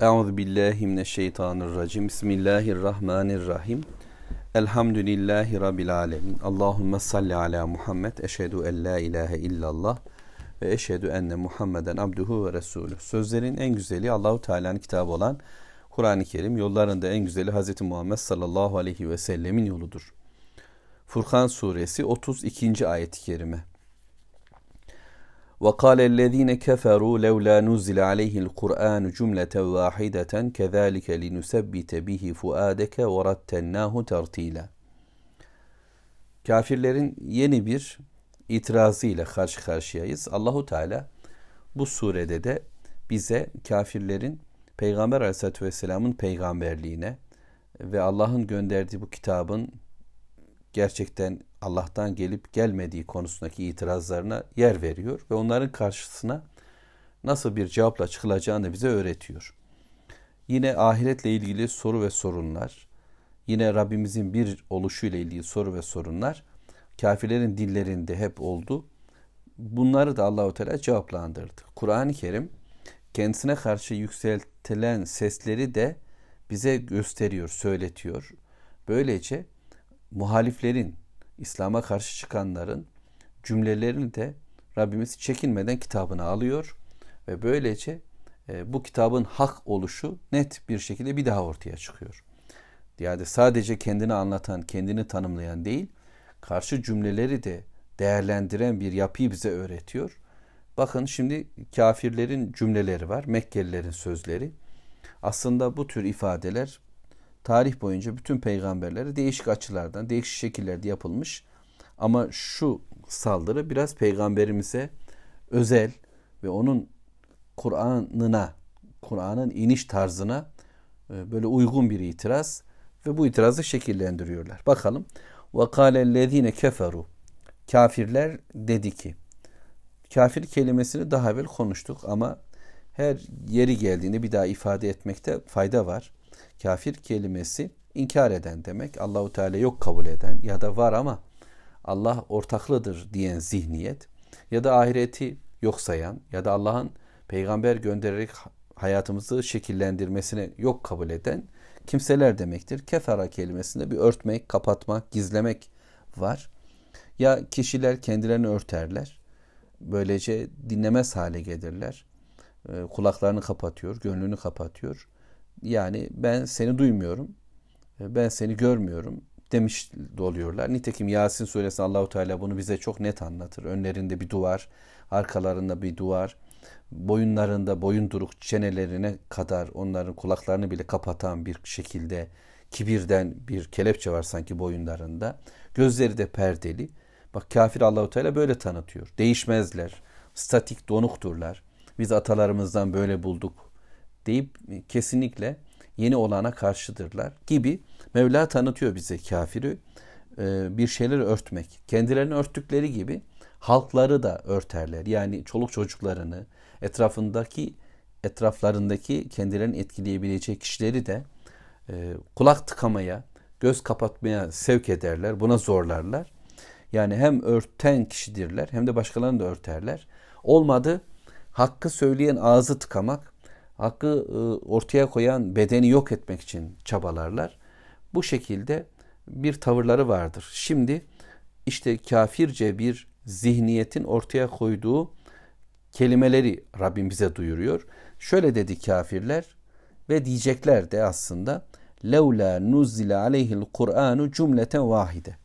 Euzu billahi mineşşeytanirracim. Bismillahirrahmanirrahim. Elhamdülillahi rabbil alamin. Allahumme salli ala Muhammed. Eşhedü en la ilahe illallah ve eşhedü enne Muhammeden abduhu ve resulü. Sözlerin en güzeli Allahu Teala'nın kitabı olan Kur'an-ı Kerim. Yollarında en güzeli Hz. Muhammed sallallahu aleyhi ve sellemin yoludur. Furkan suresi 32. ayet-i kerime. وقال الذين كفروا لولا نزل عليه القرآن جملة واحدة كذلك لنثبت به فؤادك ورتلناه ترتيلا Kafirlerin yeni bir itirazı ile karşı karşıyayız. Allahu Teala bu surede de bize kafirlerin Peygamber Aleyhisselatü Vesselam'ın peygamberliğine ve Allah'ın gönderdiği bu kitabın gerçekten Allah'tan gelip gelmediği konusundaki itirazlarına yer veriyor ve onların karşısına nasıl bir cevapla çıkılacağını bize öğretiyor. Yine ahiretle ilgili soru ve sorunlar, yine Rabbimizin bir oluşu ile ilgili soru ve sorunlar kafirlerin dillerinde hep oldu. Bunları da Allahu Teala cevaplandırdı. Kur'an-ı Kerim kendisine karşı yükseltilen sesleri de bize gösteriyor, söyletiyor. Böylece muhaliflerin, İslam'a karşı çıkanların cümlelerini de Rabbimiz çekinmeden kitabına alıyor ve böylece e, bu kitabın hak oluşu net bir şekilde bir daha ortaya çıkıyor. Yani sadece kendini anlatan, kendini tanımlayan değil, karşı cümleleri de değerlendiren bir yapıyı bize öğretiyor. Bakın şimdi kafirlerin cümleleri var, Mekkelilerin sözleri. Aslında bu tür ifadeler tarih boyunca bütün peygamberlere değişik açılardan, değişik şekillerde yapılmış. Ama şu saldırı biraz peygamberimize özel ve onun Kur'an'ına, Kur'an'ın iniş tarzına e, böyle uygun bir itiraz ve bu itirazı şekillendiriyorlar. Bakalım. Ve kâlellezîne keferu. Kafirler dedi ki. Kafir kelimesini daha evvel konuştuk ama her yeri geldiğinde bir daha ifade etmekte fayda var. Kafir kelimesi inkar eden demek. Allahu Teala yok kabul eden ya da var ama Allah ortaklıdır diyen zihniyet ya da ahireti yok sayan ya da Allah'ın peygamber göndererek hayatımızı şekillendirmesine yok kabul eden kimseler demektir. Kefara kelimesinde bir örtmek, kapatmak, gizlemek var. Ya kişiler kendilerini örterler. Böylece dinlemez hale gelirler. Ee, kulaklarını kapatıyor, gönlünü kapatıyor yani ben seni duymuyorum, e, ben seni görmüyorum demiş oluyorlar. Nitekim Yasin suresinde Allahu Teala bunu bize çok net anlatır. Önlerinde bir duvar, arkalarında bir duvar, boyunlarında boyunduruk çenelerine kadar onların kulaklarını bile kapatan bir şekilde kibirden bir kelepçe var sanki boyunlarında. Gözleri de perdeli. Bak kafir Allahu Teala böyle tanıtıyor. Değişmezler. Statik donukturlar. Biz atalarımızdan böyle bulduk deyip kesinlikle yeni olana karşıdırlar gibi Mevla tanıtıyor bize kafiri e, bir şeyleri örtmek. Kendilerini örttükleri gibi halkları da örterler. Yani çoluk çocuklarını, etrafındaki etraflarındaki kendilerini etkileyebilecek kişileri de e, kulak tıkamaya, göz kapatmaya sevk ederler. Buna zorlarlar. Yani hem örten kişidirler hem de başkalarını da örterler. Olmadı hakkı söyleyen ağzı tıkamak hakkı e, ortaya koyan bedeni yok etmek için çabalarlar. Bu şekilde bir tavırları vardır. Şimdi işte kafirce bir zihniyetin ortaya koyduğu kelimeleri Rabbim bize duyuruyor. Şöyle dedi kafirler ve diyecekler de aslında levla nuzzile aleyhil Kur'anu cümleten vahide.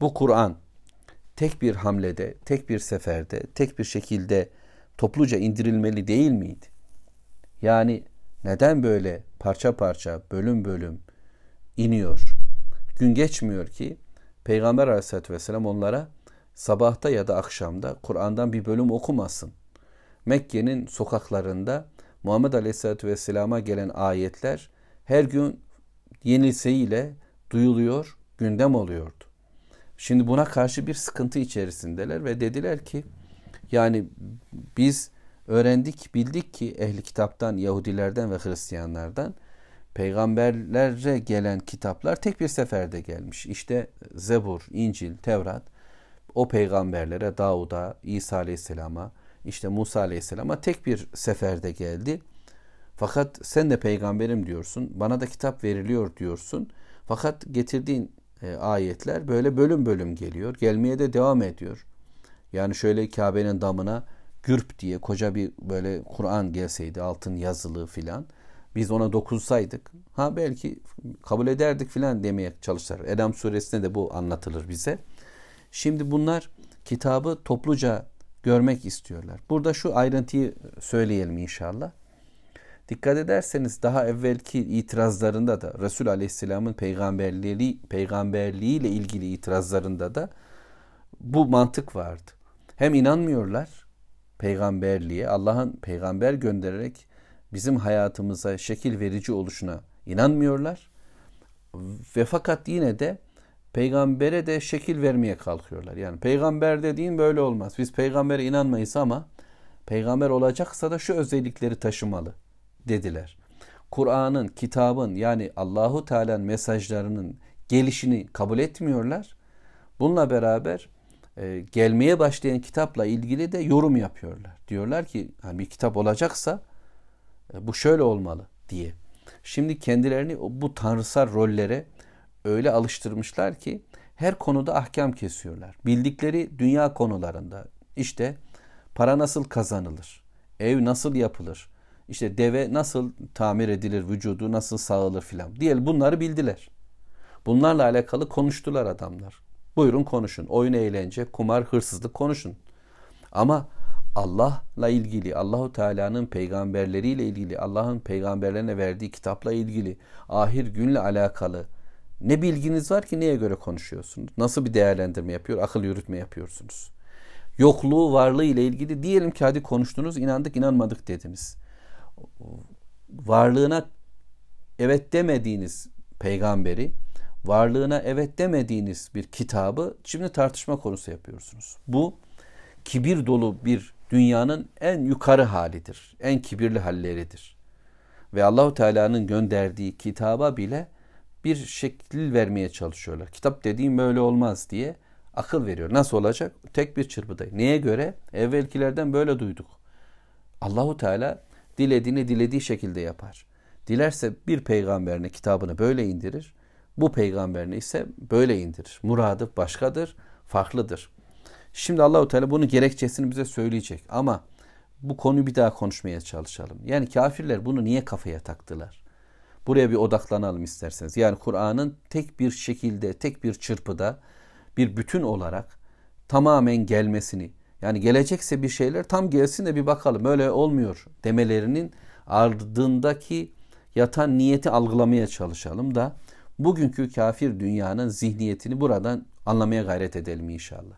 Bu Kur'an tek bir hamlede, tek bir seferde, tek bir şekilde topluca indirilmeli değil miydi? Yani neden böyle parça parça, bölüm bölüm iniyor? Gün geçmiyor ki Peygamber aleyhissalatü vesselam onlara sabahta ya da akşamda Kur'an'dan bir bölüm okumasın. Mekke'nin sokaklarında Muhammed aleyhissalatü vesselama gelen ayetler her gün yenilseyle duyuluyor, gündem oluyordu. Şimdi buna karşı bir sıkıntı içerisindeler ve dediler ki yani biz öğrendik, bildik ki ehli kitaptan, Yahudilerden ve Hristiyanlardan peygamberlere gelen kitaplar tek bir seferde gelmiş. İşte Zebur, İncil, Tevrat o peygamberlere, Davud'a, İsa Aleyhisselam'a, işte Musa Aleyhisselam'a tek bir seferde geldi. Fakat sen de peygamberim diyorsun. Bana da kitap veriliyor diyorsun. Fakat getirdiğin e, ayetler böyle bölüm bölüm geliyor. Gelmeye de devam ediyor. Yani şöyle Kabe'nin damına gürp diye koca bir böyle Kur'an gelseydi altın yazılı filan biz ona dokunsaydık ha belki kabul ederdik filan demeye çalışır. Edam suresinde de bu anlatılır bize. Şimdi bunlar kitabı topluca görmek istiyorlar. Burada şu ayrıntıyı söyleyelim inşallah. Dikkat ederseniz daha evvelki itirazlarında da Resul Aleyhisselam'ın peygamberliği peygamberliği ile ilgili itirazlarında da bu mantık vardı. Hem inanmıyorlar peygamberliğe, Allah'ın peygamber göndererek bizim hayatımıza şekil verici oluşuna inanmıyorlar. Ve fakat yine de peygambere de şekil vermeye kalkıyorlar. Yani peygamber dediğin böyle olmaz. Biz peygambere inanmayız ama peygamber olacaksa da şu özellikleri taşımalı dediler. Kur'an'ın, kitabın yani Allahu Teala'nın mesajlarının gelişini kabul etmiyorlar. Bununla beraber e, gelmeye başlayan kitapla ilgili de yorum yapıyorlar. Diyorlar ki hani bir kitap olacaksa e, bu şöyle olmalı diye. Şimdi kendilerini bu tanrısal rollere öyle alıştırmışlar ki her konuda ahkam kesiyorlar. Bildikleri dünya konularında işte para nasıl kazanılır, ev nasıl yapılır, işte deve nasıl tamir edilir, vücudu nasıl sağılır filan. Diyelim bunları bildiler. Bunlarla alakalı konuştular adamlar. Buyurun konuşun. Oyun eğlence, kumar, hırsızlık konuşun. Ama Allah'la ilgili, Allahu Teala'nın peygamberleriyle ilgili, Allah'ın peygamberlerine verdiği kitapla ilgili, ahir günle alakalı ne bilginiz var ki neye göre konuşuyorsunuz? Nasıl bir değerlendirme yapıyor, akıl yürütme yapıyorsunuz? Yokluğu, varlığı ile ilgili diyelim ki hadi konuştunuz, inandık, inanmadık dediniz. Varlığına evet demediğiniz peygamberi, varlığına evet demediğiniz bir kitabı şimdi tartışma konusu yapıyorsunuz. Bu kibir dolu bir dünyanın en yukarı halidir. En kibirli halleridir. Ve Allahu Teala'nın gönderdiği kitaba bile bir şekil vermeye çalışıyorlar. Kitap dediğim böyle olmaz diye akıl veriyor. Nasıl olacak? Tek bir çırpıda. Neye göre? Evvelkilerden böyle duyduk. Allahu Teala dilediğini dilediği şekilde yapar. Dilerse bir peygamberine kitabını böyle indirir. Bu peygamberine ise böyle indirir. Muradı başkadır, farklıdır. Şimdi Allahu Teala bunun gerekçesini bize söyleyecek ama bu konuyu bir daha konuşmaya çalışalım. Yani kafirler bunu niye kafaya taktılar? Buraya bir odaklanalım isterseniz. Yani Kur'an'ın tek bir şekilde, tek bir çırpıda bir bütün olarak tamamen gelmesini, yani gelecekse bir şeyler tam gelsin de bir bakalım öyle olmuyor demelerinin ardındaki yatan niyeti algılamaya çalışalım da bugünkü kafir dünyanın zihniyetini buradan anlamaya gayret edelim inşallah.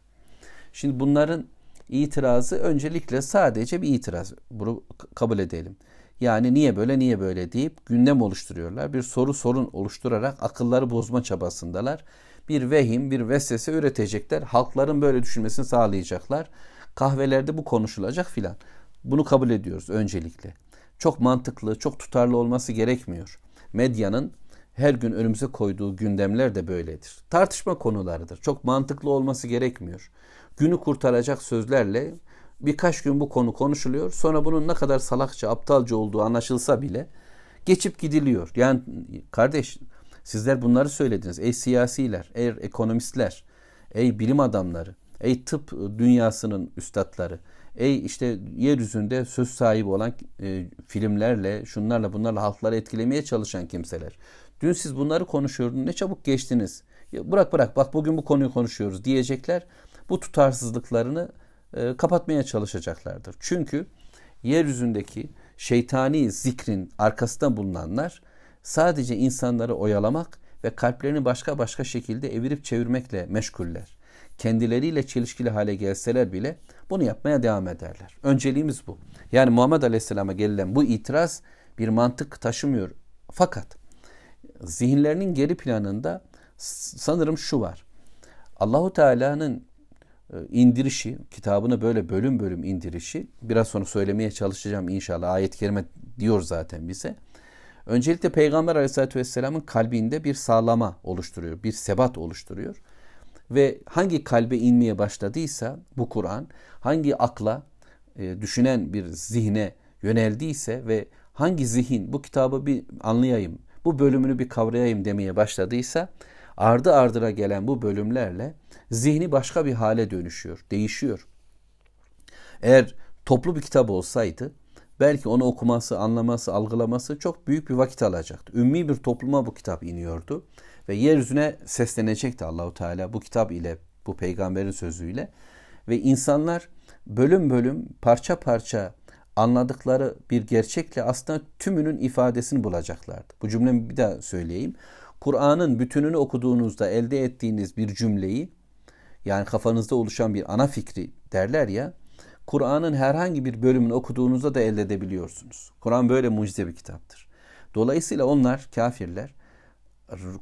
Şimdi bunların itirazı öncelikle sadece bir itiraz. Bunu kabul edelim. Yani niye böyle niye böyle deyip gündem oluşturuyorlar. Bir soru sorun oluşturarak akılları bozma çabasındalar. Bir vehim, bir vesvese üretecekler. Halkların böyle düşünmesini sağlayacaklar. Kahvelerde bu konuşulacak filan. Bunu kabul ediyoruz öncelikle. Çok mantıklı, çok tutarlı olması gerekmiyor. Medyanın her gün önümüze koyduğu gündemler de böyledir. Tartışma konularıdır. Çok mantıklı olması gerekmiyor günü kurtaracak sözlerle birkaç gün bu konu konuşuluyor. Sonra bunun ne kadar salakça, aptalca olduğu anlaşılsa bile geçip gidiliyor. Yani kardeş sizler bunları söylediniz. Ey siyasiler, ey ekonomistler, ey bilim adamları, ey tıp dünyasının üstadları, ey işte yeryüzünde söz sahibi olan e, filmlerle, şunlarla bunlarla halkları etkilemeye çalışan kimseler. Dün siz bunları konuşuyordunuz. Ne çabuk geçtiniz. Ya bırak bırak bak bugün bu konuyu konuşuyoruz diyecekler bu tutarsızlıklarını e, kapatmaya çalışacaklardır. Çünkü yeryüzündeki şeytani zikrin arkasında bulunanlar sadece insanları oyalamak ve kalplerini başka başka şekilde evirip çevirmekle meşguller. Kendileriyle çelişkili hale gelseler bile bunu yapmaya devam ederler. Önceliğimiz bu. Yani Muhammed Aleyhisselam'a gelen bu itiraz bir mantık taşımıyor. Fakat zihinlerinin geri planında sanırım şu var. Allahu Teala'nın e, indirişi, kitabını böyle bölüm bölüm indirişi biraz sonra söylemeye çalışacağım inşallah. Ayet-i kerime diyor zaten bize. Öncelikle Peygamber Aleyhisselatü Vesselam'ın kalbinde bir sağlama oluşturuyor, bir sebat oluşturuyor. Ve hangi kalbe inmeye başladıysa bu Kur'an, hangi akla, e, düşünen bir zihne yöneldiyse ve hangi zihin bu kitabı bir anlayayım, bu bölümünü bir kavrayayım demeye başladıysa ardı ardıra gelen bu bölümlerle zihni başka bir hale dönüşüyor, değişiyor. Eğer toplu bir kitap olsaydı belki onu okuması, anlaması, algılaması çok büyük bir vakit alacaktı. Ümmi bir topluma bu kitap iniyordu ve yeryüzüne seslenecekti Allahu Teala bu kitap ile, bu peygamberin sözüyle ve insanlar bölüm bölüm, parça parça anladıkları bir gerçekle aslında tümünün ifadesini bulacaklardı. Bu cümlemi bir daha söyleyeyim. Kur'an'ın bütününü okuduğunuzda elde ettiğiniz bir cümleyi yani kafanızda oluşan bir ana fikri derler ya Kur'an'ın herhangi bir bölümünü okuduğunuzda da elde edebiliyorsunuz. Kur'an böyle mucize bir kitaptır. Dolayısıyla onlar kafirler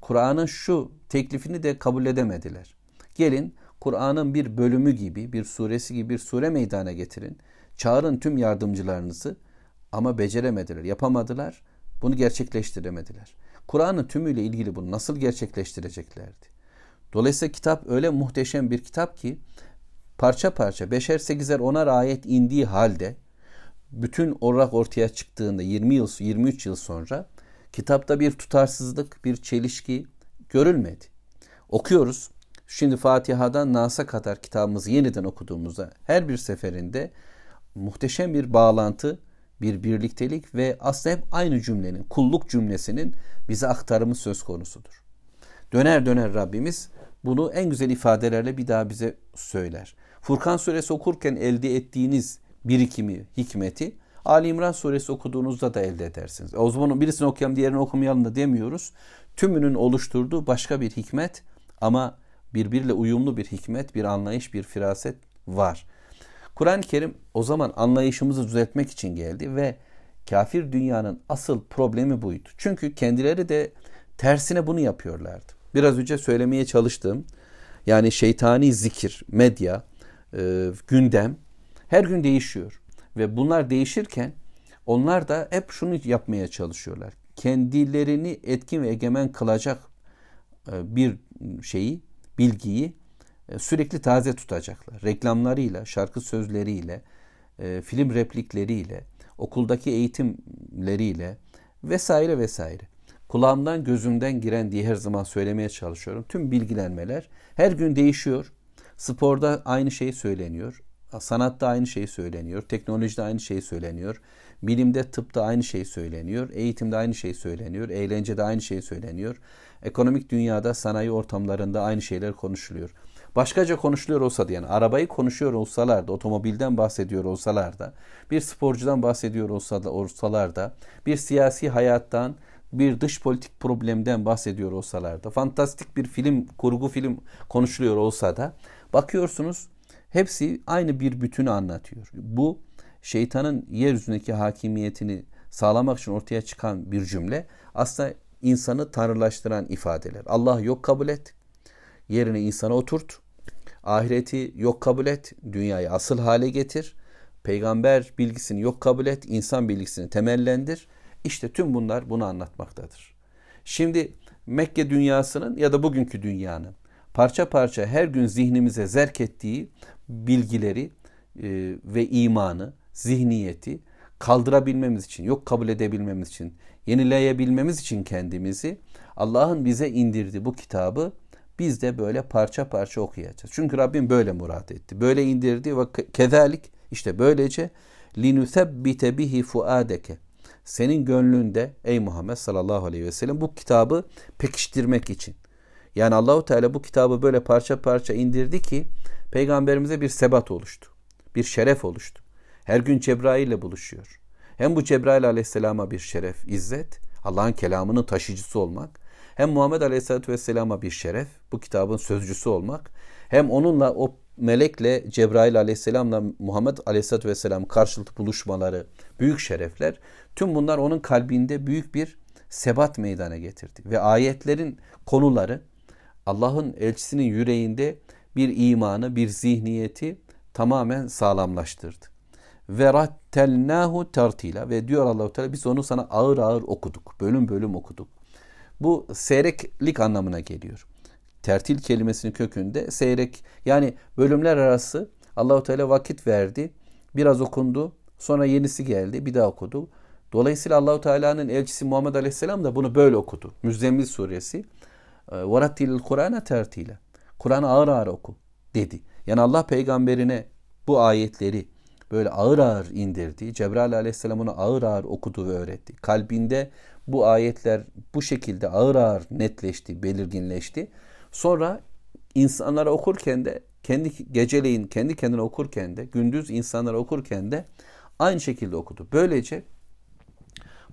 Kur'an'ın şu teklifini de kabul edemediler. Gelin Kur'an'ın bir bölümü gibi, bir suresi gibi bir sure meydana getirin. Çağırın tüm yardımcılarınızı ama beceremediler, yapamadılar. Bunu gerçekleştiremediler. Kur'an'ın tümüyle ilgili bunu nasıl gerçekleştireceklerdi? Dolayısıyla kitap öyle muhteşem bir kitap ki parça parça beşer sekizer onar ayet indiği halde bütün olarak ortaya çıktığında 20 yıl 23 yıl sonra kitapta bir tutarsızlık, bir çelişki görülmedi. Okuyoruz. Şimdi Fatiha'dan Nas'a kadar kitabımızı yeniden okuduğumuzda her bir seferinde muhteşem bir bağlantı, bir birliktelik ve aslında hep aynı cümlenin, kulluk cümlesinin bize aktarımı söz konusudur. Döner döner Rabbimiz bunu en güzel ifadelerle bir daha bize söyler. Furkan suresi okurken elde ettiğiniz birikimi, hikmeti Ali İmran suresi okuduğunuzda da elde edersiniz. O zaman birisini okuyalım diğerini okumayalım da demiyoruz. Tümünün oluşturduğu başka bir hikmet ama birbiriyle uyumlu bir hikmet, bir anlayış, bir firaset var. Kur'an-ı Kerim o zaman anlayışımızı düzeltmek için geldi ve kafir dünyanın asıl problemi buydu. Çünkü kendileri de tersine bunu yapıyorlardı. Biraz önce söylemeye çalıştığım yani şeytani zikir, medya, e, gündem her gün değişiyor. Ve bunlar değişirken onlar da hep şunu yapmaya çalışıyorlar. Kendilerini etkin ve egemen kılacak e, bir şeyi, bilgiyi sürekli taze tutacaklar. Reklamlarıyla, şarkı sözleriyle, e, film replikleriyle, okuldaki eğitimleriyle vesaire vesaire. Kulağımdan gözümden giren diye her zaman söylemeye çalışıyorum. Tüm bilgilenmeler her gün değişiyor. Sporda aynı şey söyleniyor. Sanatta aynı şey söyleniyor. Teknolojide aynı şey söyleniyor. Bilimde, tıpta aynı şey söyleniyor. Eğitimde aynı şey söyleniyor. Eğlencede aynı şey söyleniyor. Ekonomik dünyada, sanayi ortamlarında aynı şeyler konuşuluyor. Başkaca konuşuluyor olsa yani arabayı konuşuyor olsalar da, otomobilden bahsediyor olsalar da, bir sporcudan bahsediyor olsa da, olsalar da, bir siyasi hayattan, bir dış politik problemden bahsediyor olsalar da, fantastik bir film, kurgu film konuşuluyor olsa da, bakıyorsunuz hepsi aynı bir bütünü anlatıyor. Bu şeytanın yeryüzündeki hakimiyetini sağlamak için ortaya çıkan bir cümle aslında insanı tanrılaştıran ifadeler. Allah yok kabul et, yerine insana oturt, ahireti yok kabul et, dünyayı asıl hale getir, peygamber bilgisini yok kabul et, insan bilgisini temellendir. İşte tüm bunlar bunu anlatmaktadır. Şimdi Mekke dünyasının ya da bugünkü dünyanın parça parça her gün zihnimize zerk ettiği bilgileri e, ve imanı, zihniyeti kaldırabilmemiz için, yok kabul edebilmemiz için, yenileyebilmemiz için kendimizi Allah'ın bize indirdiği bu kitabı biz de böyle parça parça okuyacağız. Çünkü Rabbim böyle murat etti. Böyle indirdi ve kezalik işte böylece linusebbite bihi fuadeke. Senin gönlünde ey Muhammed sallallahu aleyhi ve sellem bu kitabı pekiştirmek için. Yani Allahu Teala bu kitabı böyle parça parça indirdi ki peygamberimize bir sebat oluştu. Bir şeref oluştu. Her gün Cebrail ile buluşuyor. Hem bu Cebrail aleyhisselama bir şeref, izzet, Allah'ın kelamının taşıyıcısı olmak. Hem Muhammed aleyhisselatü vesselama bir şeref, bu kitabın sözcüsü olmak. Hem onunla o melekle Cebrail aleyhisselamla Muhammed aleyhisselatü vesselam karşılıklı buluşmaları büyük şerefler. Tüm bunlar onun kalbinde büyük bir sebat meydana getirdi. Ve ayetlerin konuları Allah'ın elçisinin yüreğinde bir imanı, bir zihniyeti tamamen sağlamlaştırdı. Ve rattelnahu tartila ve diyor Allahu Teala biz onu sana ağır ağır okuduk. Bölüm bölüm okuduk. Bu seyreklik anlamına geliyor. Tertil kelimesinin kökünde seyrek yani bölümler arası Allahu Teala vakit verdi. Biraz okundu. Sonra yenisi geldi. Bir daha okudu. Dolayısıyla Allahu Teala'nın elçisi Muhammed Aleyhisselam da bunu böyle okudu. Müzzemmil suresi. Varattilil Kur'an'a tertile. Kur'an'ı ağır ağır oku dedi. Yani Allah peygamberine bu ayetleri böyle ağır ağır indirdi. Cebrail aleyhisselam onu ağır ağır okudu ve öğretti. Kalbinde bu ayetler bu şekilde ağır ağır netleşti, belirginleşti. Sonra insanlara okurken de kendi geceleyin kendi kendine okurken de gündüz insanlara okurken de aynı şekilde okudu. Böylece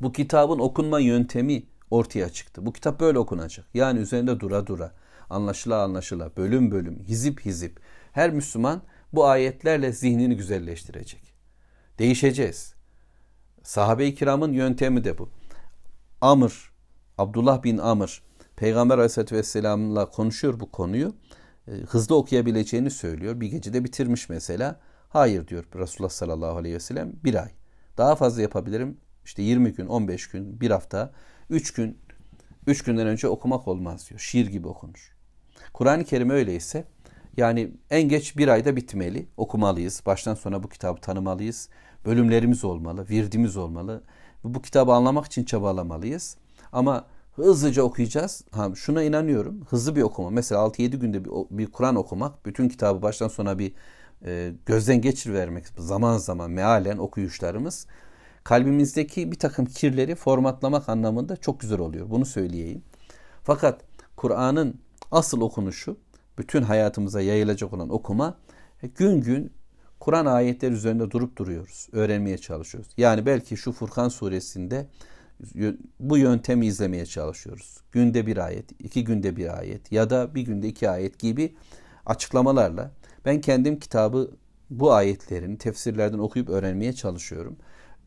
bu kitabın okunma yöntemi ortaya çıktı. Bu kitap böyle okunacak. Yani üzerinde dura dura, anlaşıla anlaşıla, bölüm bölüm, hizip hizip her Müslüman bu ayetlerle zihnini güzelleştirecek. Değişeceğiz. Sahabe-i kiramın yöntemi de bu. Amr, Abdullah bin Amr, Peygamber aleyhissalatü vesselam'la konuşuyor bu konuyu. E, hızlı okuyabileceğini söylüyor. Bir gecede bitirmiş mesela. Hayır diyor Resulullah sallallahu aleyhi ve sellem. Bir ay. Daha fazla yapabilirim. İşte 20 gün, 15 gün, bir hafta, 3 gün, 3 günden önce okumak olmaz diyor. Şiir gibi okunur. Kur'an-ı Kerim öyleyse yani en geç bir ayda bitmeli. Okumalıyız. Baştan sona bu kitabı tanımalıyız. Bölümlerimiz olmalı, virdimiz olmalı. Bu kitabı anlamak için çabalamalıyız. Ama hızlıca okuyacağız. Ha, şuna inanıyorum. Hızlı bir okuma. Mesela 6-7 günde bir, bir Kur'an okumak, bütün kitabı baştan sona bir e, gözden geçir vermek zaman zaman mealen okuyuşlarımız kalbimizdeki bir takım kirleri formatlamak anlamında çok güzel oluyor. Bunu söyleyeyim. Fakat Kur'an'ın asıl okunuşu bütün hayatımıza yayılacak olan okuma gün gün Kur'an ayetler üzerinde durup duruyoruz. Öğrenmeye çalışıyoruz. Yani belki şu Furkan suresinde bu yöntemi izlemeye çalışıyoruz. Günde bir ayet, iki günde bir ayet ya da bir günde iki ayet gibi açıklamalarla ben kendim kitabı bu ayetlerin tefsirlerden okuyup öğrenmeye çalışıyorum.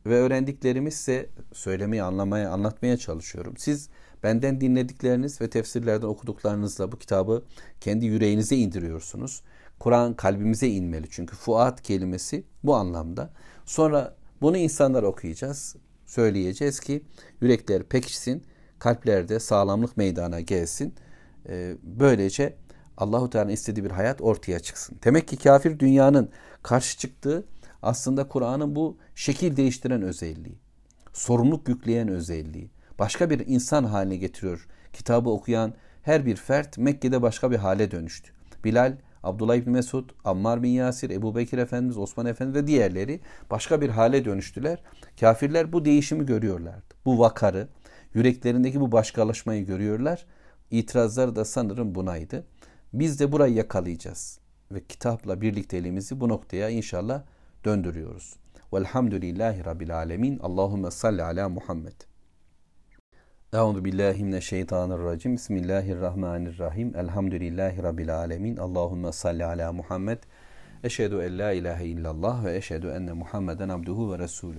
Ve öğrendiklerimi size söylemeye, anlamaya, anlatmaya çalışıyorum. Siz benden dinledikleriniz ve tefsirlerden okuduklarınızla bu kitabı kendi yüreğinize indiriyorsunuz. Kur'an kalbimize inmeli çünkü fuat kelimesi bu anlamda. Sonra bunu insanlar okuyacağız söyleyeceğiz ki yürekler pekişsin, kalplerde sağlamlık meydana gelsin. Ee, böylece Allahu Teala'nın istediği bir hayat ortaya çıksın. Demek ki kafir dünyanın karşı çıktığı aslında Kur'an'ın bu şekil değiştiren özelliği, sorumluluk yükleyen özelliği, başka bir insan haline getiriyor. Kitabı okuyan her bir fert Mekke'de başka bir hale dönüştü. Bilal Abdullah İbni Mesud, Ammar bin Yasir, Ebu Bekir Efendimiz, Osman Efendimiz ve diğerleri başka bir hale dönüştüler. Kafirler bu değişimi görüyorlardı. Bu vakarı, yüreklerindeki bu başkalaşmayı görüyorlar. İtirazları da sanırım bunaydı. Biz de burayı yakalayacağız. Ve kitapla birlikteliğimizi bu noktaya inşallah döndürüyoruz. Velhamdülillahi Rabbil Alemin. Allahümme salli ala Muhammed. Euzu billahi mineşşeytanirracim. Bismillahirrahmanirrahim. Elhamdülillahi rabbil alamin. Allahumme salli ala Muhammed. Eşhedü en la ilahe illallah ve eşhedü enne Muhammeden abduhu ve resulü.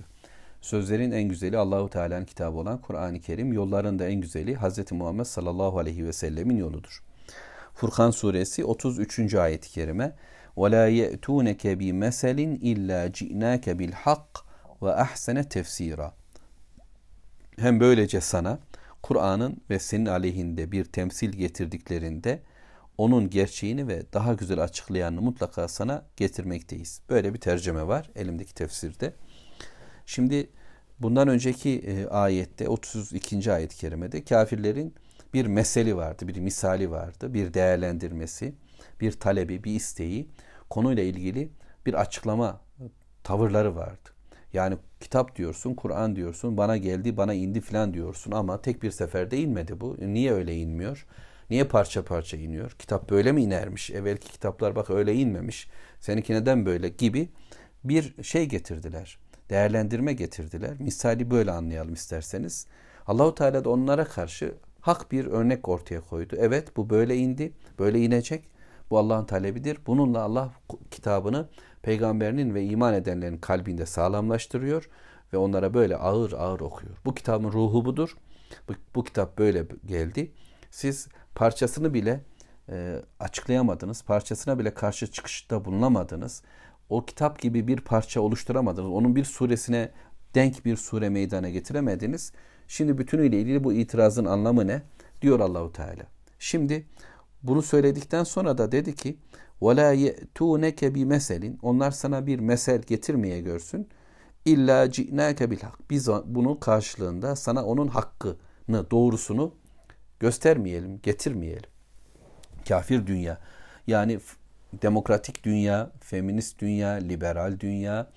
Sözlerin en güzeli Allahu Teala'nın kitabı olan Kur'an-ı Kerim, yolların da en güzeli Hz. Muhammed sallallahu aleyhi ve sellemin yoludur. Furkan suresi 33. ayet-i kerime وَلَا يَأْتُونَكَ بِمَسَلٍ اِلَّا جِئْنَاكَ بِالْحَقِّ وَاَحْسَنَ تَفْسِيرًا Hem böylece sana Kur'an'ın ve senin aleyhinde bir temsil getirdiklerinde onun gerçeğini ve daha güzel açıklayanını mutlaka sana getirmekteyiz. Böyle bir tercüme var elimdeki tefsirde. Şimdi bundan önceki e, ayette 32. ayet-i kerimede kafirlerin bir meseli vardı, bir misali vardı, bir değerlendirmesi, bir talebi, bir isteği, konuyla ilgili bir açıklama tavırları vardı. Yani kitap diyorsun, Kur'an diyorsun, bana geldi, bana indi filan diyorsun ama tek bir seferde inmedi bu. Niye öyle inmiyor? Niye parça parça iniyor? Kitap böyle mi inermiş? Evvelki kitaplar bak öyle inmemiş. Seninki neden böyle gibi bir şey getirdiler. Değerlendirme getirdiler. Misali böyle anlayalım isterseniz. Allahu Teala da onlara karşı hak bir örnek ortaya koydu. Evet bu böyle indi, böyle inecek. Bu Allah'ın talebidir. Bununla Allah kitabını peygamberinin ve iman edenlerin kalbinde sağlamlaştırıyor ve onlara böyle ağır ağır okuyor. Bu kitabın ruhu budur. Bu, bu kitap böyle geldi. Siz parçasını bile e, açıklayamadınız. Parçasına bile karşı çıkışta bulunamadınız. O kitap gibi bir parça oluşturamadınız. Onun bir suresine denk bir sure meydana getiremediniz. Şimdi bütünüyle ilgili bu itirazın anlamı ne? Diyor Allahu Teala. Şimdi bunu söyledikten sonra da dedi ki وَلَا يَأْتُونَكَ بِمَسَلٍ Onlar sana bir mesel getirmeye görsün. illa ci'nake bil hak. Biz bunun karşılığında sana onun hakkını, doğrusunu göstermeyelim, getirmeyelim. Kafir dünya. Yani demokratik dünya, feminist dünya, liberal dünya,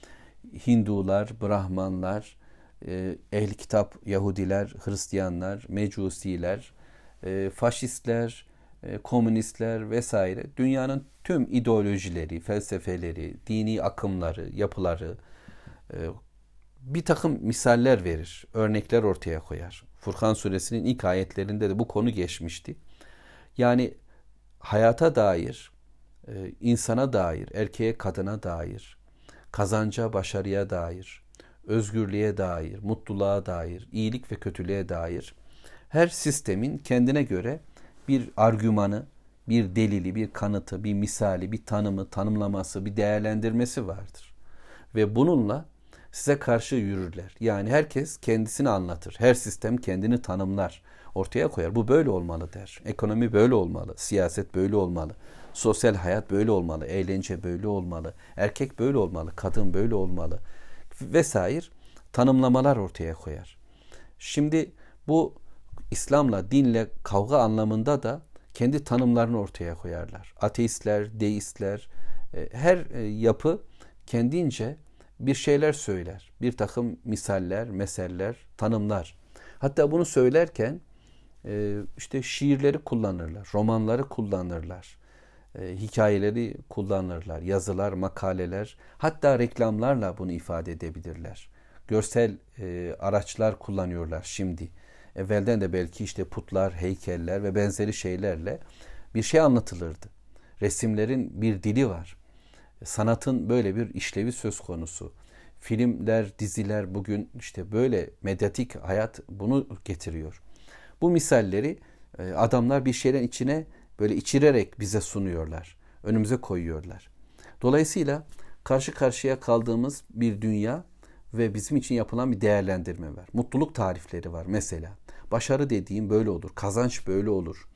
Hindular, Brahmanlar, e, ehli kitap Yahudiler, Hristiyanlar, Mecusiler, e, faşistler, e, komünistler vesaire dünyanın tüm ideolojileri, felsefeleri, dini akımları, yapıları bir takım misaller verir, örnekler ortaya koyar. Furkan suresinin ilk ayetlerinde de bu konu geçmişti. Yani hayata dair, insana dair, erkeğe kadına dair, kazanca, başarıya dair, özgürlüğe dair, mutluluğa dair, iyilik ve kötülüğe dair her sistemin kendine göre bir argümanı, bir delili, bir kanıtı, bir misali, bir tanımı, tanımlaması, bir değerlendirmesi vardır. Ve bununla size karşı yürürler. Yani herkes kendisini anlatır. Her sistem kendini tanımlar, ortaya koyar. Bu böyle olmalı der. Ekonomi böyle olmalı, siyaset böyle olmalı. Sosyal hayat böyle olmalı, eğlence böyle olmalı, erkek böyle olmalı, kadın böyle olmalı vesaire tanımlamalar ortaya koyar. Şimdi bu İslam'la, dinle kavga anlamında da kendi tanımlarını ortaya koyarlar. Ateistler, deistler, e, her e, yapı kendince bir şeyler söyler. Bir takım misaller, meseller, tanımlar. Hatta bunu söylerken e, işte şiirleri kullanırlar, romanları kullanırlar hikayeleri kullanırlar. Yazılar, makaleler, hatta reklamlarla bunu ifade edebilirler. Görsel araçlar kullanıyorlar şimdi. Evvelden de belki işte putlar, heykeller ve benzeri şeylerle bir şey anlatılırdı. Resimlerin bir dili var. Sanatın böyle bir işlevi söz konusu. Filmler, diziler bugün işte böyle medyatik hayat bunu getiriyor. Bu misalleri e, adamlar bir şeylerin içine böyle içirerek bize sunuyorlar. Önümüze koyuyorlar. Dolayısıyla karşı karşıya kaldığımız bir dünya ve bizim için yapılan bir değerlendirme var. Mutluluk tarifleri var mesela. Başarı dediğim böyle olur. Kazanç böyle olur.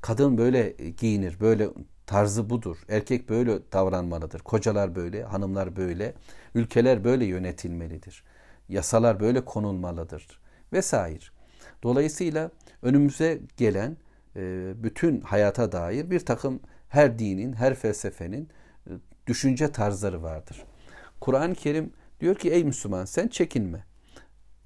Kadın böyle giyinir. Böyle tarzı budur. Erkek böyle davranmalıdır. Kocalar böyle, hanımlar böyle. Ülkeler böyle yönetilmelidir. Yasalar böyle konulmalıdır. Vesaire. Dolayısıyla önümüze gelen e, bütün hayata dair bir takım her dinin, her felsefenin e, düşünce tarzları vardır. Kur'an-ı Kerim diyor ki ey Müslüman sen çekinme.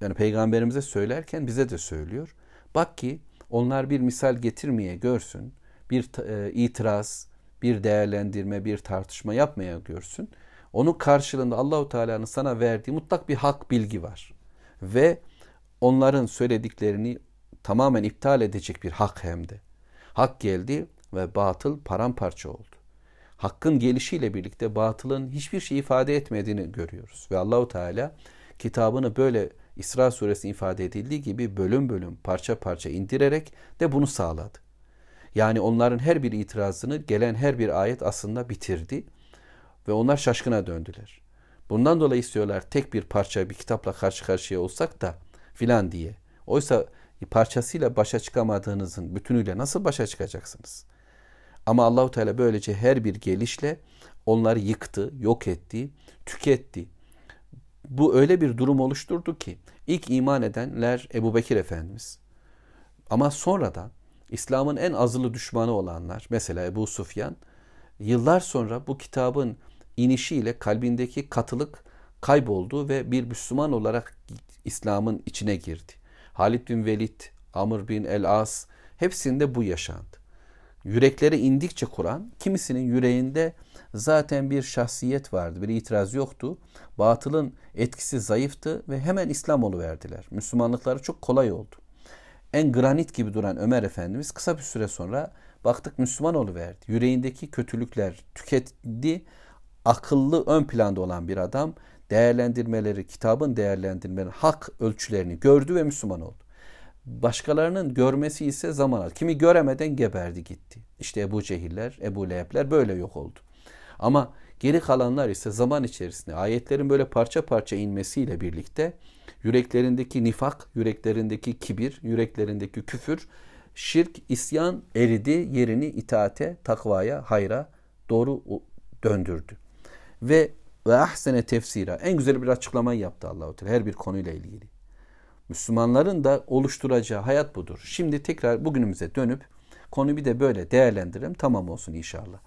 Yani peygamberimize söylerken bize de söylüyor. Bak ki onlar bir misal getirmeye görsün, bir e, itiraz, bir değerlendirme, bir tartışma yapmaya görsün. Onun karşılığında Allahu Teala'nın sana verdiği mutlak bir hak bilgi var. Ve onların söylediklerini tamamen iptal edecek bir hak hem de. Hak geldi ve batıl paramparça oldu. Hakkın gelişiyle birlikte batılın hiçbir şey ifade etmediğini görüyoruz. Ve Allahu Teala kitabını böyle İsra suresi ifade edildiği gibi bölüm bölüm parça parça indirerek de bunu sağladı. Yani onların her bir itirazını gelen her bir ayet aslında bitirdi ve onlar şaşkına döndüler. Bundan dolayı istiyorlar tek bir parça bir kitapla karşı karşıya olsak da filan diye. Oysa parçasıyla başa çıkamadığınızın bütünüyle nasıl başa çıkacaksınız? Ama Allahu Teala böylece her bir gelişle onları yıktı, yok etti, tüketti. Bu öyle bir durum oluşturdu ki ilk iman edenler Ebu Bekir Efendimiz. Ama sonradan İslam'ın en azılı düşmanı olanlar mesela Ebu Sufyan yıllar sonra bu kitabın inişiyle kalbindeki katılık kayboldu ve bir Müslüman olarak İslam'ın içine girdi. Halid bin Velid, Amr bin el-As hepsinde bu yaşandı. Yüreklere indikçe Kur'an kimisinin yüreğinde zaten bir şahsiyet vardı, bir itiraz yoktu. Batılın etkisi zayıftı ve hemen İslam verdiler. Müslümanlıkları çok kolay oldu. En granit gibi duran Ömer Efendimiz kısa bir süre sonra baktık Müslüman verdi. Yüreğindeki kötülükler tüketti. Akıllı ön planda olan bir adam değerlendirmeleri, kitabın değerlendirmeleri, hak ölçülerini gördü ve Müslüman oldu. Başkalarının görmesi ise zaman aldı. Kimi göremeden geberdi gitti. İşte Ebu Cehiller, Ebu Lehebler böyle yok oldu. Ama geri kalanlar ise zaman içerisinde ayetlerin böyle parça parça inmesiyle birlikte yüreklerindeki nifak, yüreklerindeki kibir, yüreklerindeki küfür, şirk, isyan eridi, yerini itaate, takvaya, hayra doğru döndürdü. Ve ve ahsene tefsira. En güzel bir açıklamayı yaptı Allahu Teala her bir konuyla ilgili. Müslümanların da oluşturacağı hayat budur. Şimdi tekrar bugünümüze dönüp konuyu bir de böyle değerlendirelim. Tamam olsun inşallah.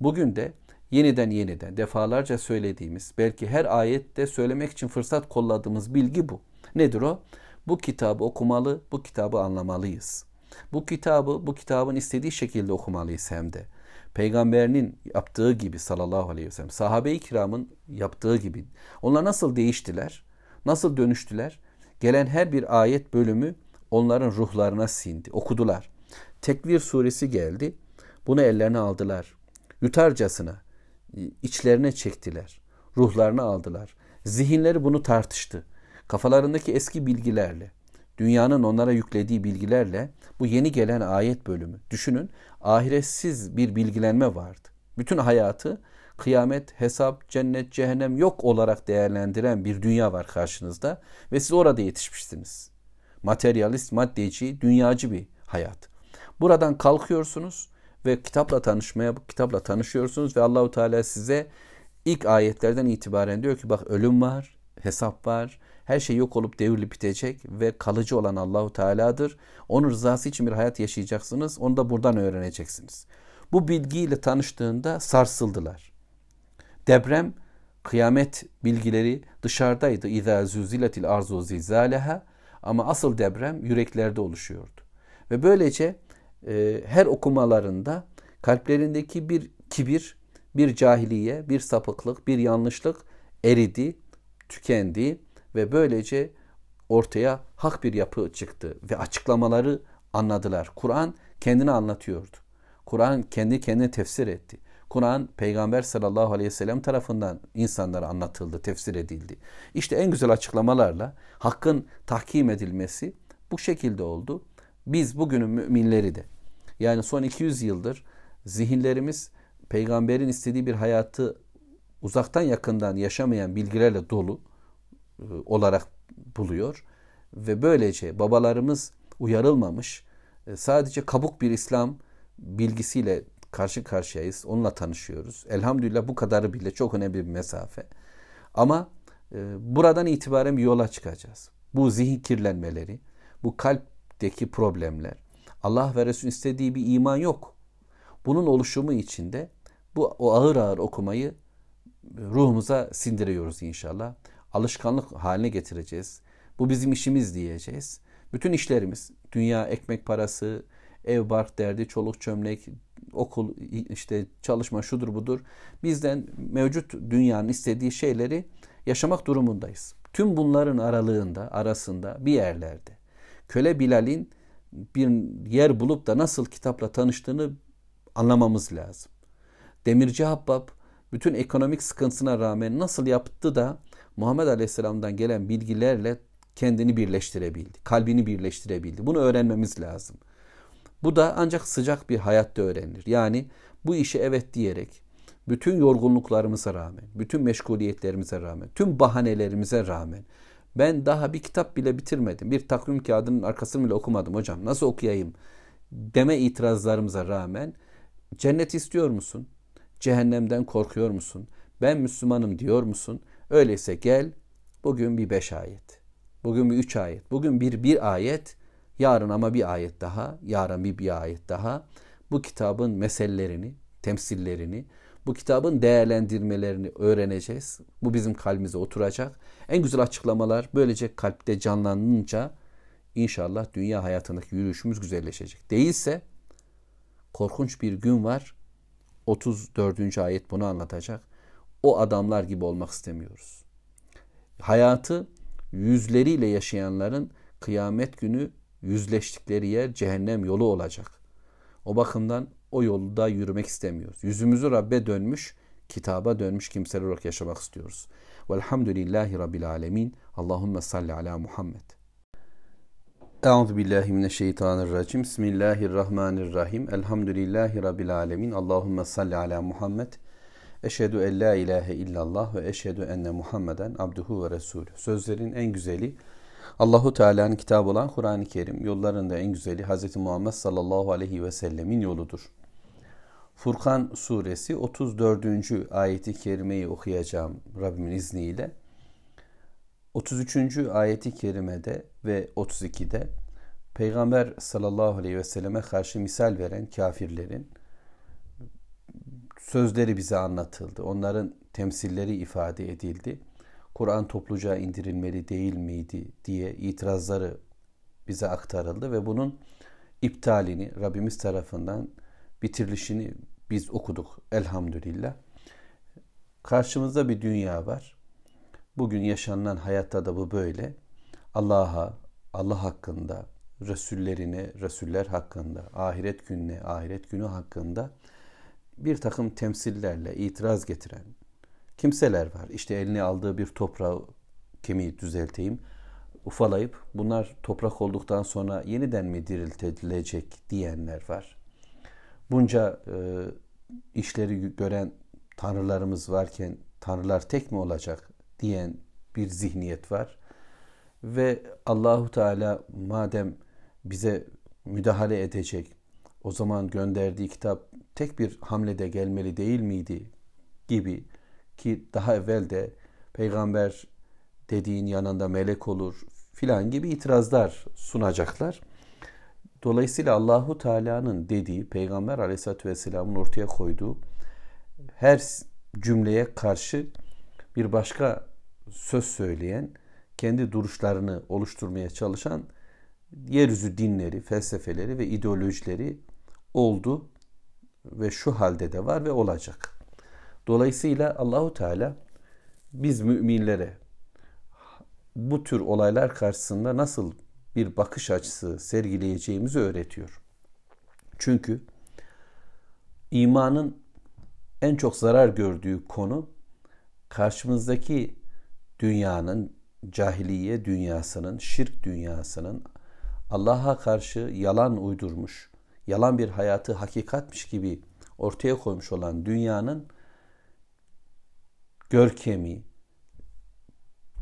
Bugün de yeniden yeniden defalarca söylediğimiz belki her ayette söylemek için fırsat kolladığımız bilgi bu. Nedir o? Bu kitabı okumalı, bu kitabı anlamalıyız. Bu kitabı bu kitabın istediği şekilde okumalıyız hem de. Peygamberinin yaptığı gibi sallallahu aleyhi ve sellem, sahabe-i kiramın yaptığı gibi. Onlar nasıl değiştiler? Nasıl dönüştüler? Gelen her bir ayet bölümü onların ruhlarına sindi. Okudular. Tekvir suresi geldi. Bunu ellerine aldılar. Yutarcasına içlerine çektiler. Ruhlarını aldılar. Zihinleri bunu tartıştı. Kafalarındaki eski bilgilerle, dünyanın onlara yüklediği bilgilerle bu yeni gelen ayet bölümü. Düşünün ahiretsiz bir bilgilenme vardı. Bütün hayatı kıyamet, hesap, cennet, cehennem yok olarak değerlendiren bir dünya var karşınızda ve siz orada yetişmişsiniz. Materyalist, maddeci, dünyacı bir hayat. Buradan kalkıyorsunuz ve kitapla tanışmaya, kitapla tanışıyorsunuz ve Allahu Teala size ilk ayetlerden itibaren diyor ki bak ölüm var, hesap var, her şey yok olup devrilip bitecek ve kalıcı olan Allahu Teala'dır. Onun rızası için bir hayat yaşayacaksınız. Onu da buradan öğreneceksiniz. Bu bilgiyle tanıştığında sarsıldılar. Deprem, kıyamet bilgileri dışarıdaydı. İza zuziletil arzu zilzaleha ama asıl deprem yüreklerde oluşuyordu. Ve böylece e, her okumalarında kalplerindeki bir kibir, bir cahiliye, bir sapıklık, bir yanlışlık eridi, tükendi ve böylece ortaya hak bir yapı çıktı ve açıklamaları anladılar. Kur'an kendini anlatıyordu. Kur'an kendi kendine tefsir etti. Kur'an Peygamber sallallahu aleyhi ve sellem tarafından insanlara anlatıldı, tefsir edildi. İşte en güzel açıklamalarla hakkın tahkim edilmesi bu şekilde oldu. Biz bugünün müminleri de yani son 200 yıldır zihinlerimiz peygamberin istediği bir hayatı uzaktan yakından yaşamayan bilgilerle dolu e, olarak buluyor ve böylece babalarımız uyarılmamış e, sadece kabuk bir İslam bilgisiyle karşı karşıyayız. Onunla tanışıyoruz. Elhamdülillah bu kadarı bile çok önemli bir mesafe. Ama e, buradan itibaren bir yola çıkacağız. Bu zihin kirlenmeleri, bu kalpteki problemler, Allah ve Resul istediği bir iman yok. Bunun oluşumu içinde bu o ağır ağır okumayı ruhumuza sindiriyoruz inşallah. Alışkanlık haline getireceğiz. Bu bizim işimiz diyeceğiz. Bütün işlerimiz, dünya ekmek parası, ev bark derdi, çoluk çömlek, okul, işte çalışma şudur budur. Bizden mevcut dünyanın istediği şeyleri yaşamak durumundayız. Tüm bunların aralığında, arasında bir yerlerde köle Bilal'in bir yer bulup da nasıl kitapla tanıştığını anlamamız lazım. Demirci Habbab bütün ekonomik sıkıntısına rağmen nasıl yaptı da Muhammed Aleyhisselam'dan gelen bilgilerle kendini birleştirebildi, kalbini birleştirebildi. Bunu öğrenmemiz lazım. Bu da ancak sıcak bir hayatta öğrenilir. Yani bu işe evet diyerek bütün yorgunluklarımıza rağmen, bütün meşguliyetlerimize rağmen, tüm bahanelerimize rağmen ben daha bir kitap bile bitirmedim. Bir takvim kağıdının arkasını bile okumadım hocam. Nasıl okuyayım? Deme itirazlarımıza rağmen cennet istiyor musun? Cehennemden korkuyor musun? Ben Müslümanım diyor musun? Öyleyse gel bugün bir beş ayet. Bugün bir üç ayet. Bugün bir bir ayet. Yarın ama bir ayet daha. Yarın bir bir ayet daha. Bu kitabın meselelerini, temsillerini, bu kitabın değerlendirmelerini öğreneceğiz. Bu bizim kalbimize oturacak. En güzel açıklamalar böylece kalpte canlanınca inşallah dünya hayatındaki yürüyüşümüz güzelleşecek. Değilse korkunç bir gün var. 34. ayet bunu anlatacak. O adamlar gibi olmak istemiyoruz. Hayatı yüzleriyle yaşayanların kıyamet günü yüzleştikleri yer cehennem yolu olacak. O bakımdan o yolda yürümek istemiyoruz. Yüzümüzü Rabbe dönmüş, kitaba dönmüş kimseler olarak yaşamak istiyoruz. Velhamdülillahi Rabbil alemin. Allahümme salli ala Muhammed. Euzu billahi mineşşeytanirracim. Bismillahirrahmanirrahim. Elhamdülillahi Rabbil alemin. Allahümme salli ala Muhammed. Eşhedü en la ilahe illallah ve eşhedü enne Muhammeden abduhu ve resulü. Sözlerin en güzeli Allahu Teala'nın kitabı olan Kur'an-ı Kerim. Yollarında en güzeli Hz. Muhammed sallallahu aleyhi ve sellemin yoludur. Furkan suresi 34. ayeti kerimeyi okuyacağım Rabbimin izniyle. 33. ayeti kerimede ve 32'de Peygamber sallallahu aleyhi ve selleme karşı misal veren kafirlerin sözleri bize anlatıldı. Onların temsilleri ifade edildi. Kur'an topluca indirilmeli değil miydi diye itirazları bize aktarıldı ve bunun iptalini Rabbimiz tarafından bitirilişini biz okuduk elhamdülillah. Karşımızda bir dünya var. Bugün yaşanılan hayatta da bu böyle. Allah'a, Allah hakkında, Resullerine, Resuller hakkında, ahiret gününe, ahiret günü hakkında bir takım temsillerle itiraz getiren kimseler var. İşte eline aldığı bir toprağı kemiği düzelteyim, ufalayıp bunlar toprak olduktan sonra yeniden mi diriltilecek diyenler var. Bunca e, işleri gören tanrılarımız varken tanrılar tek mi olacak diyen bir zihniyet var. Ve Allahu Teala madem bize müdahale edecek, o zaman gönderdiği kitap tek bir hamlede gelmeli değil miydi gibi ki daha evvel de peygamber dediğin yanında melek olur filan gibi itirazlar sunacaklar. Dolayısıyla Allahu Teala'nın dediği Peygamber Aleyhisselatü Vesselam'ın ortaya koyduğu her cümleye karşı bir başka söz söyleyen, kendi duruşlarını oluşturmaya çalışan yeryüzü dinleri, felsefeleri ve ideolojileri oldu ve şu halde de var ve olacak. Dolayısıyla Allahu Teala biz müminlere bu tür olaylar karşısında nasıl bir bakış açısı sergileyeceğimizi öğretiyor. Çünkü imanın en çok zarar gördüğü konu karşımızdaki dünyanın, cahiliye dünyasının, şirk dünyasının Allah'a karşı yalan uydurmuş, yalan bir hayatı hakikatmiş gibi ortaya koymuş olan dünyanın görkemi,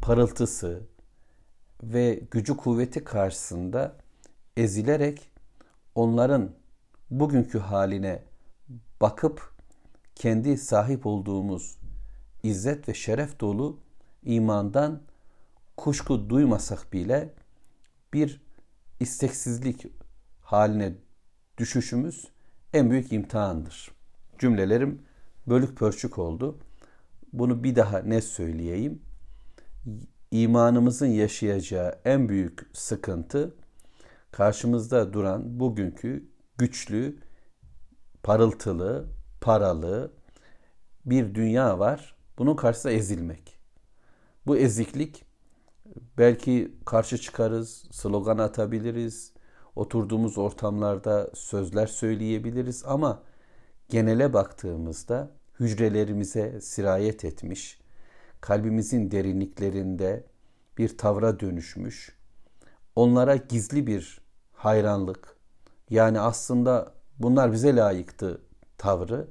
parıltısı ve gücü kuvveti karşısında ezilerek onların bugünkü haline bakıp kendi sahip olduğumuz izzet ve şeref dolu imandan kuşku duymasak bile bir isteksizlik haline düşüşümüz en büyük imtihandır. Cümlelerim bölük pörçük oldu. Bunu bir daha ne söyleyeyim? İmanımızın yaşayacağı en büyük sıkıntı karşımızda duran bugünkü güçlü, parıltılı, paralı bir dünya var. Bunun karşısında ezilmek. Bu eziklik belki karşı çıkarız, slogan atabiliriz, oturduğumuz ortamlarda sözler söyleyebiliriz ama genele baktığımızda hücrelerimize sirayet etmiş, kalbimizin derinliklerinde bir tavra dönüşmüş, onlara gizli bir hayranlık, yani aslında bunlar bize layıktı tavrı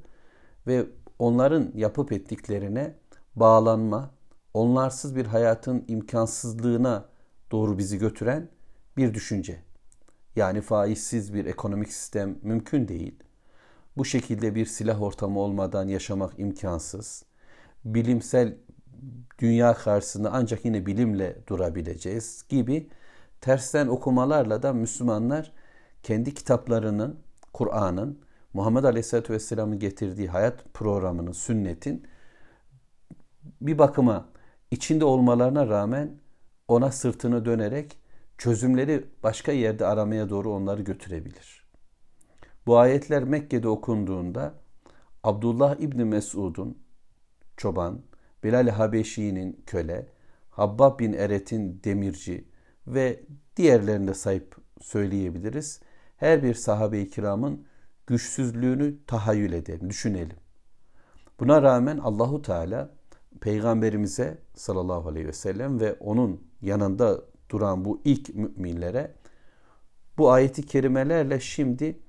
ve onların yapıp ettiklerine bağlanma, onlarsız bir hayatın imkansızlığına doğru bizi götüren bir düşünce. Yani faizsiz bir ekonomik sistem mümkün değil. Bu şekilde bir silah ortamı olmadan yaşamak imkansız. Bilimsel dünya karşısında ancak yine bilimle durabileceğiz gibi tersten okumalarla da Müslümanlar kendi kitaplarının, Kur'an'ın, Muhammed Aleyhisselatü Vesselam'ın getirdiği hayat programının, sünnetin bir bakıma içinde olmalarına rağmen ona sırtını dönerek çözümleri başka yerde aramaya doğru onları götürebilir. Bu ayetler Mekke'de okunduğunda Abdullah İbni Mesud'un çoban, Bilal Habeşi'nin köle, Habbab bin Eret'in demirci ve diğerlerini de sayıp söyleyebiliriz. Her bir sahabe-i kiramın güçsüzlüğünü tahayyül edelim, düşünelim. Buna rağmen Allahu Teala peygamberimize sallallahu aleyhi ve sellem ve onun yanında duran bu ilk müminlere bu ayeti kerimelerle şimdi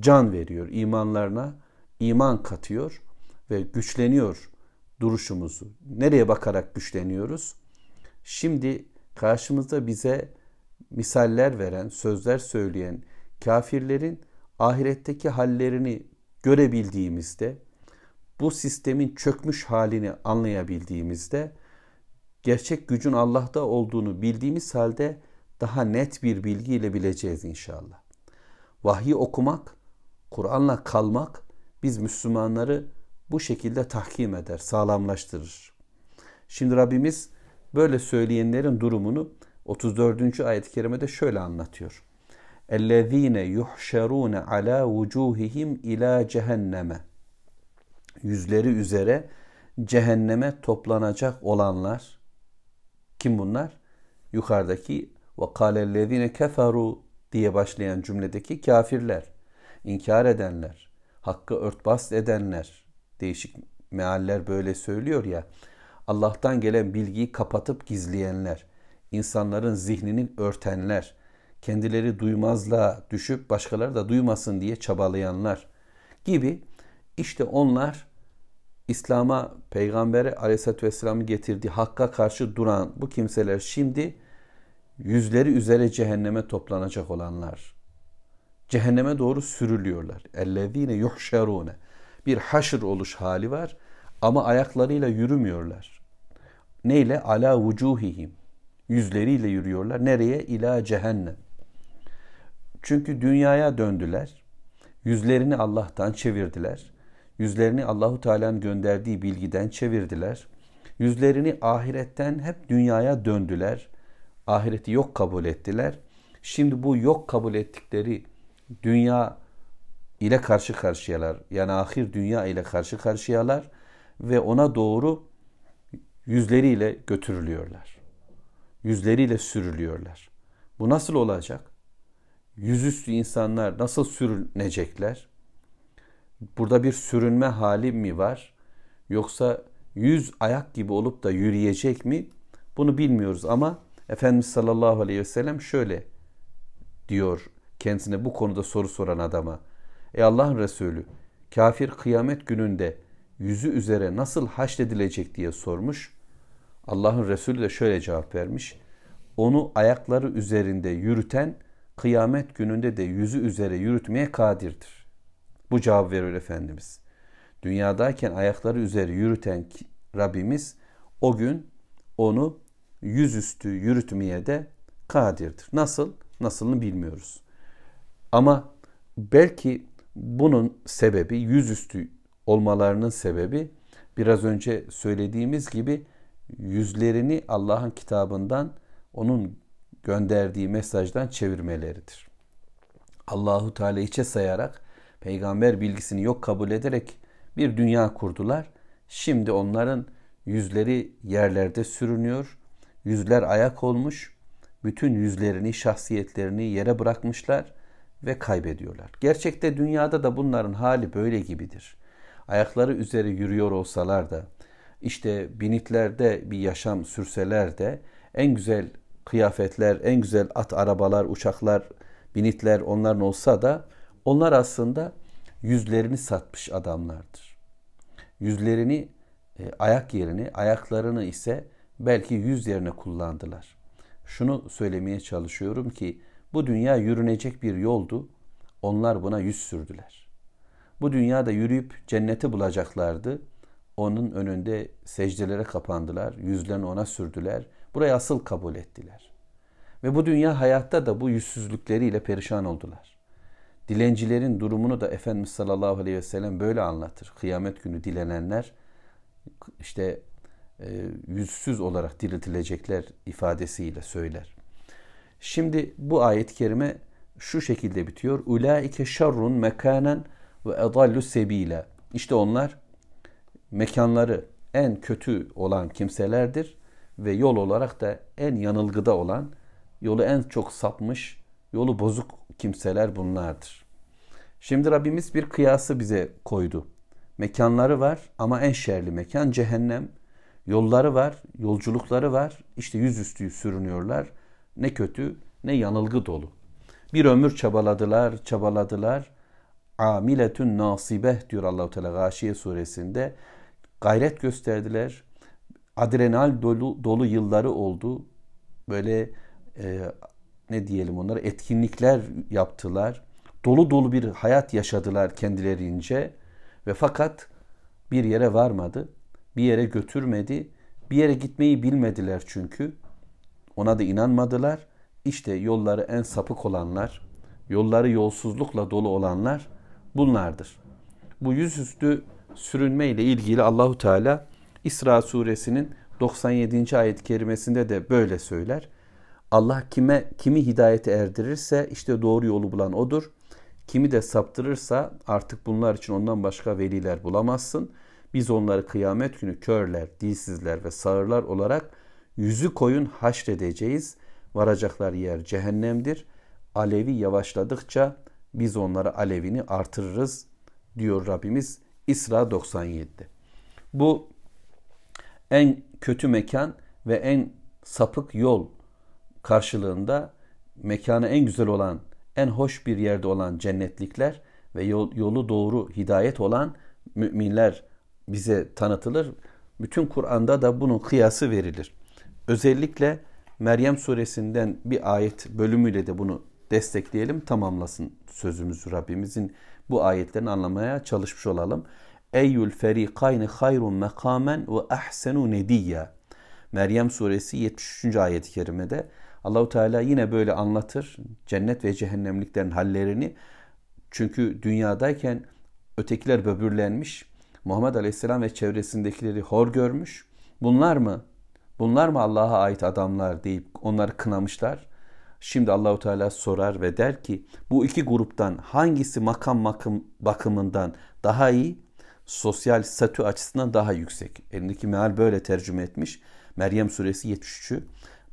can veriyor imanlarına iman katıyor ve güçleniyor duruşumuzu. Nereye bakarak güçleniyoruz? Şimdi karşımızda bize misaller veren, sözler söyleyen kafirlerin ahiretteki hallerini görebildiğimizde, bu sistemin çökmüş halini anlayabildiğimizde, gerçek gücün Allah'ta olduğunu bildiğimiz halde daha net bir bilgiyle bileceğiz inşallah. Vahyi okumak, Kur'an'la kalmak biz Müslümanları bu şekilde tahkim eder, sağlamlaştırır. Şimdi Rabbimiz böyle söyleyenlerin durumunu 34. ayet-i kerimede şöyle anlatıyor. اَلَّذ۪ينَ يُحْشَرُونَ عَلَى وُجُوهِهِمْ ila cehenneme. Yüzleri üzere cehenneme toplanacak olanlar. Kim bunlar? Yukarıdaki وَقَالَ الَّذ۪ينَ كَفَرُوا diye başlayan cümledeki kafirler, inkar edenler, hakkı örtbas edenler, değişik mealler böyle söylüyor ya, Allah'tan gelen bilgiyi kapatıp gizleyenler, insanların zihnini örtenler, kendileri duymazlığa düşüp başkaları da duymasın diye çabalayanlar gibi işte onlar İslam'a, Peygamberi Aleyhisselatü Vesselam'ın getirdiği hakka karşı duran bu kimseler şimdi yüzleri üzere cehenneme toplanacak olanlar. Cehenneme doğru sürülüyorlar. Ellezine yuhşerune. Bir haşr oluş hali var ama ayaklarıyla yürümüyorlar. Neyle? Ala vucuhihim. Yüzleriyle yürüyorlar. Nereye? İla cehennem. Çünkü dünyaya döndüler. Yüzlerini Allah'tan çevirdiler. Yüzlerini Allahu Teala'nın gönderdiği bilgiden çevirdiler. Yüzlerini ahiretten hep dünyaya döndüler. Ahireti yok kabul ettiler. Şimdi bu yok kabul ettikleri dünya ile karşı karşıyalar. Yani ahir dünya ile karşı karşıyalar ve ona doğru yüzleriyle götürülüyorlar. Yüzleriyle sürülüyorlar. Bu nasıl olacak? Yüzüstü insanlar nasıl sürünecekler? Burada bir sürünme hali mi var? Yoksa yüz ayak gibi olup da yürüyecek mi? Bunu bilmiyoruz ama Efendimiz sallallahu aleyhi ve sellem şöyle diyor kendisine bu konuda soru soran adama. Ey Allah'ın Resulü kafir kıyamet gününde yüzü üzere nasıl haşredilecek diye sormuş. Allah'ın Resulü de şöyle cevap vermiş. Onu ayakları üzerinde yürüten kıyamet gününde de yüzü üzere yürütmeye kadirdir. Bu cevap veriyor Efendimiz. Dünyadayken ayakları üzeri yürüten Rabbimiz o gün onu yüzüstü yürütmeye de kadirdir. Nasıl? Nasılını bilmiyoruz. Ama belki bunun sebebi yüzüstü olmalarının sebebi biraz önce söylediğimiz gibi yüzlerini Allah'ın kitabından onun gönderdiği mesajdan çevirmeleridir. Allahu Teala içe sayarak peygamber bilgisini yok kabul ederek bir dünya kurdular. Şimdi onların yüzleri yerlerde sürünüyor. Yüzler ayak olmuş. Bütün yüzlerini, şahsiyetlerini yere bırakmışlar ve kaybediyorlar. Gerçekte dünyada da bunların hali böyle gibidir. Ayakları üzeri yürüyor olsalar da, işte biniklerde bir yaşam sürseler de en güzel kıyafetler, en güzel at arabalar, uçaklar, binitler onların olsa da onlar aslında yüzlerini satmış adamlardır. Yüzlerini e, ayak yerini, ayaklarını ise belki yüz yerine kullandılar. Şunu söylemeye çalışıyorum ki bu dünya yürünecek bir yoldu. Onlar buna yüz sürdüler. Bu dünyada yürüyüp cenneti bulacaklardı. Onun önünde secdelere kapandılar. Yüzlerini ona sürdüler. Burayı asıl kabul ettiler. Ve bu dünya hayatta da bu yüzsüzlükleriyle perişan oldular. Dilencilerin durumunu da Efendimiz sallallahu aleyhi ve sellem böyle anlatır. Kıyamet günü dilenenler işte e, yüzsüz olarak diriltilecekler ifadesiyle söyler. Şimdi bu ayet-i kerime şu şekilde bitiyor. Ulaike şerrun mekanen ve edallu sebila. İşte onlar mekanları en kötü olan kimselerdir ve yol olarak da en yanılgıda olan, yolu en çok sapmış, yolu bozuk kimseler bunlardır. Şimdi Rabbimiz bir kıyası bize koydu. Mekanları var ama en şerli mekan cehennem. Yolları var, yolculukları var. İşte yüzüstü sürünüyorlar. Ne kötü ne yanılgı dolu. Bir ömür çabaladılar, çabaladılar. Amiletün nasibeh diyor Allahu Teala Gâşiye suresinde. Gayret gösterdiler. Adrenal dolu, dolu yılları oldu. Böyle e, ne diyelim onlara etkinlikler yaptılar. dolu dolu bir hayat yaşadılar kendilerince ve fakat bir yere varmadı, bir yere götürmedi, bir yere gitmeyi bilmediler çünkü. Ona da inanmadılar. İşte yolları en sapık olanlar, yolları yolsuzlukla dolu olanlar bunlardır. Bu yüzüstü sürünme ile ilgili Allahu Teala İsra suresinin 97. ayet-i kerimesinde de böyle söyler. Allah kime kimi hidayete erdirirse işte doğru yolu bulan odur. Kimi de saptırırsa artık bunlar için ondan başka veliler bulamazsın. Biz onları kıyamet günü körler, dilsizler ve sağırlar olarak yüzü koyun haşredeceğiz. Varacaklar yer cehennemdir. Alevi yavaşladıkça biz onlara alevini artırırız diyor Rabbimiz İsra 97'de. Bu en kötü mekan ve en sapık yol karşılığında mekanı en güzel olan, en hoş bir yerde olan cennetlikler ve yol, yolu doğru hidayet olan müminler bize tanıtılır. Bütün Kur'an'da da bunun kıyası verilir. Özellikle Meryem suresinden bir ayet bölümüyle de bunu destekleyelim, tamamlasın sözümüzü Rabbimizin bu ayetlerini anlamaya çalışmış olalım. Eyyül ferikayni hayrun mekamen ve ahsenu nediyya. Meryem suresi 73. ayet-i kerimede Allahu Teala yine böyle anlatır cennet ve cehennemliklerin hallerini. Çünkü dünyadayken ötekiler böbürlenmiş, Muhammed Aleyhisselam ve çevresindekileri hor görmüş. Bunlar mı? Bunlar mı Allah'a ait adamlar deyip onları kınamışlar. Şimdi Allahu Teala sorar ve der ki bu iki gruptan hangisi makam makım bakımından daha iyi, sosyal statü açısından daha yüksek? Elindeki meal böyle tercüme etmiş. Meryem suresi 73'ü.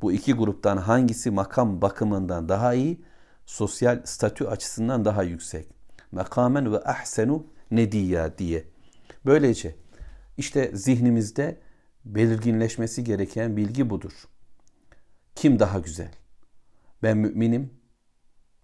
Bu iki gruptan hangisi makam bakımından daha iyi, sosyal statü açısından daha yüksek? Makamen ve ahsenu nediyya diye. Böylece işte zihnimizde belirginleşmesi gereken bilgi budur. Kim daha güzel? Ben müminim.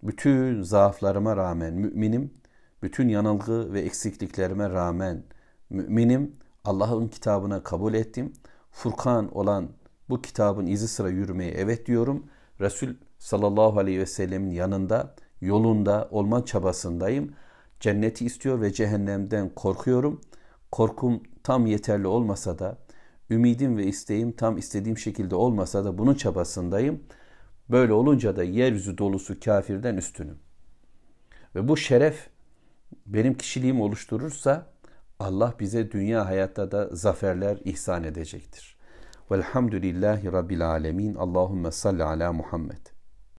Bütün zaaflarıma rağmen müminim. Bütün yanılgı ve eksikliklerime rağmen müminim. Allah'ın kitabına kabul ettim. Furkan olan bu kitabın izi sıra yürümeye evet diyorum. Resul sallallahu aleyhi ve sellemin yanında, yolunda olma çabasındayım. Cenneti istiyor ve cehennemden korkuyorum. Korkum tam yeterli olmasa da, ümidim ve isteğim tam istediğim şekilde olmasa da bunun çabasındayım. Böyle olunca da yeryüzü dolusu kafirden üstünüm. Ve bu şeref benim kişiliğimi oluşturursa Allah bize dünya hayatta da zaferler ihsan edecektir. Velhamdülillahi Rabbil alemin. Allahümme salli ala Muhammed.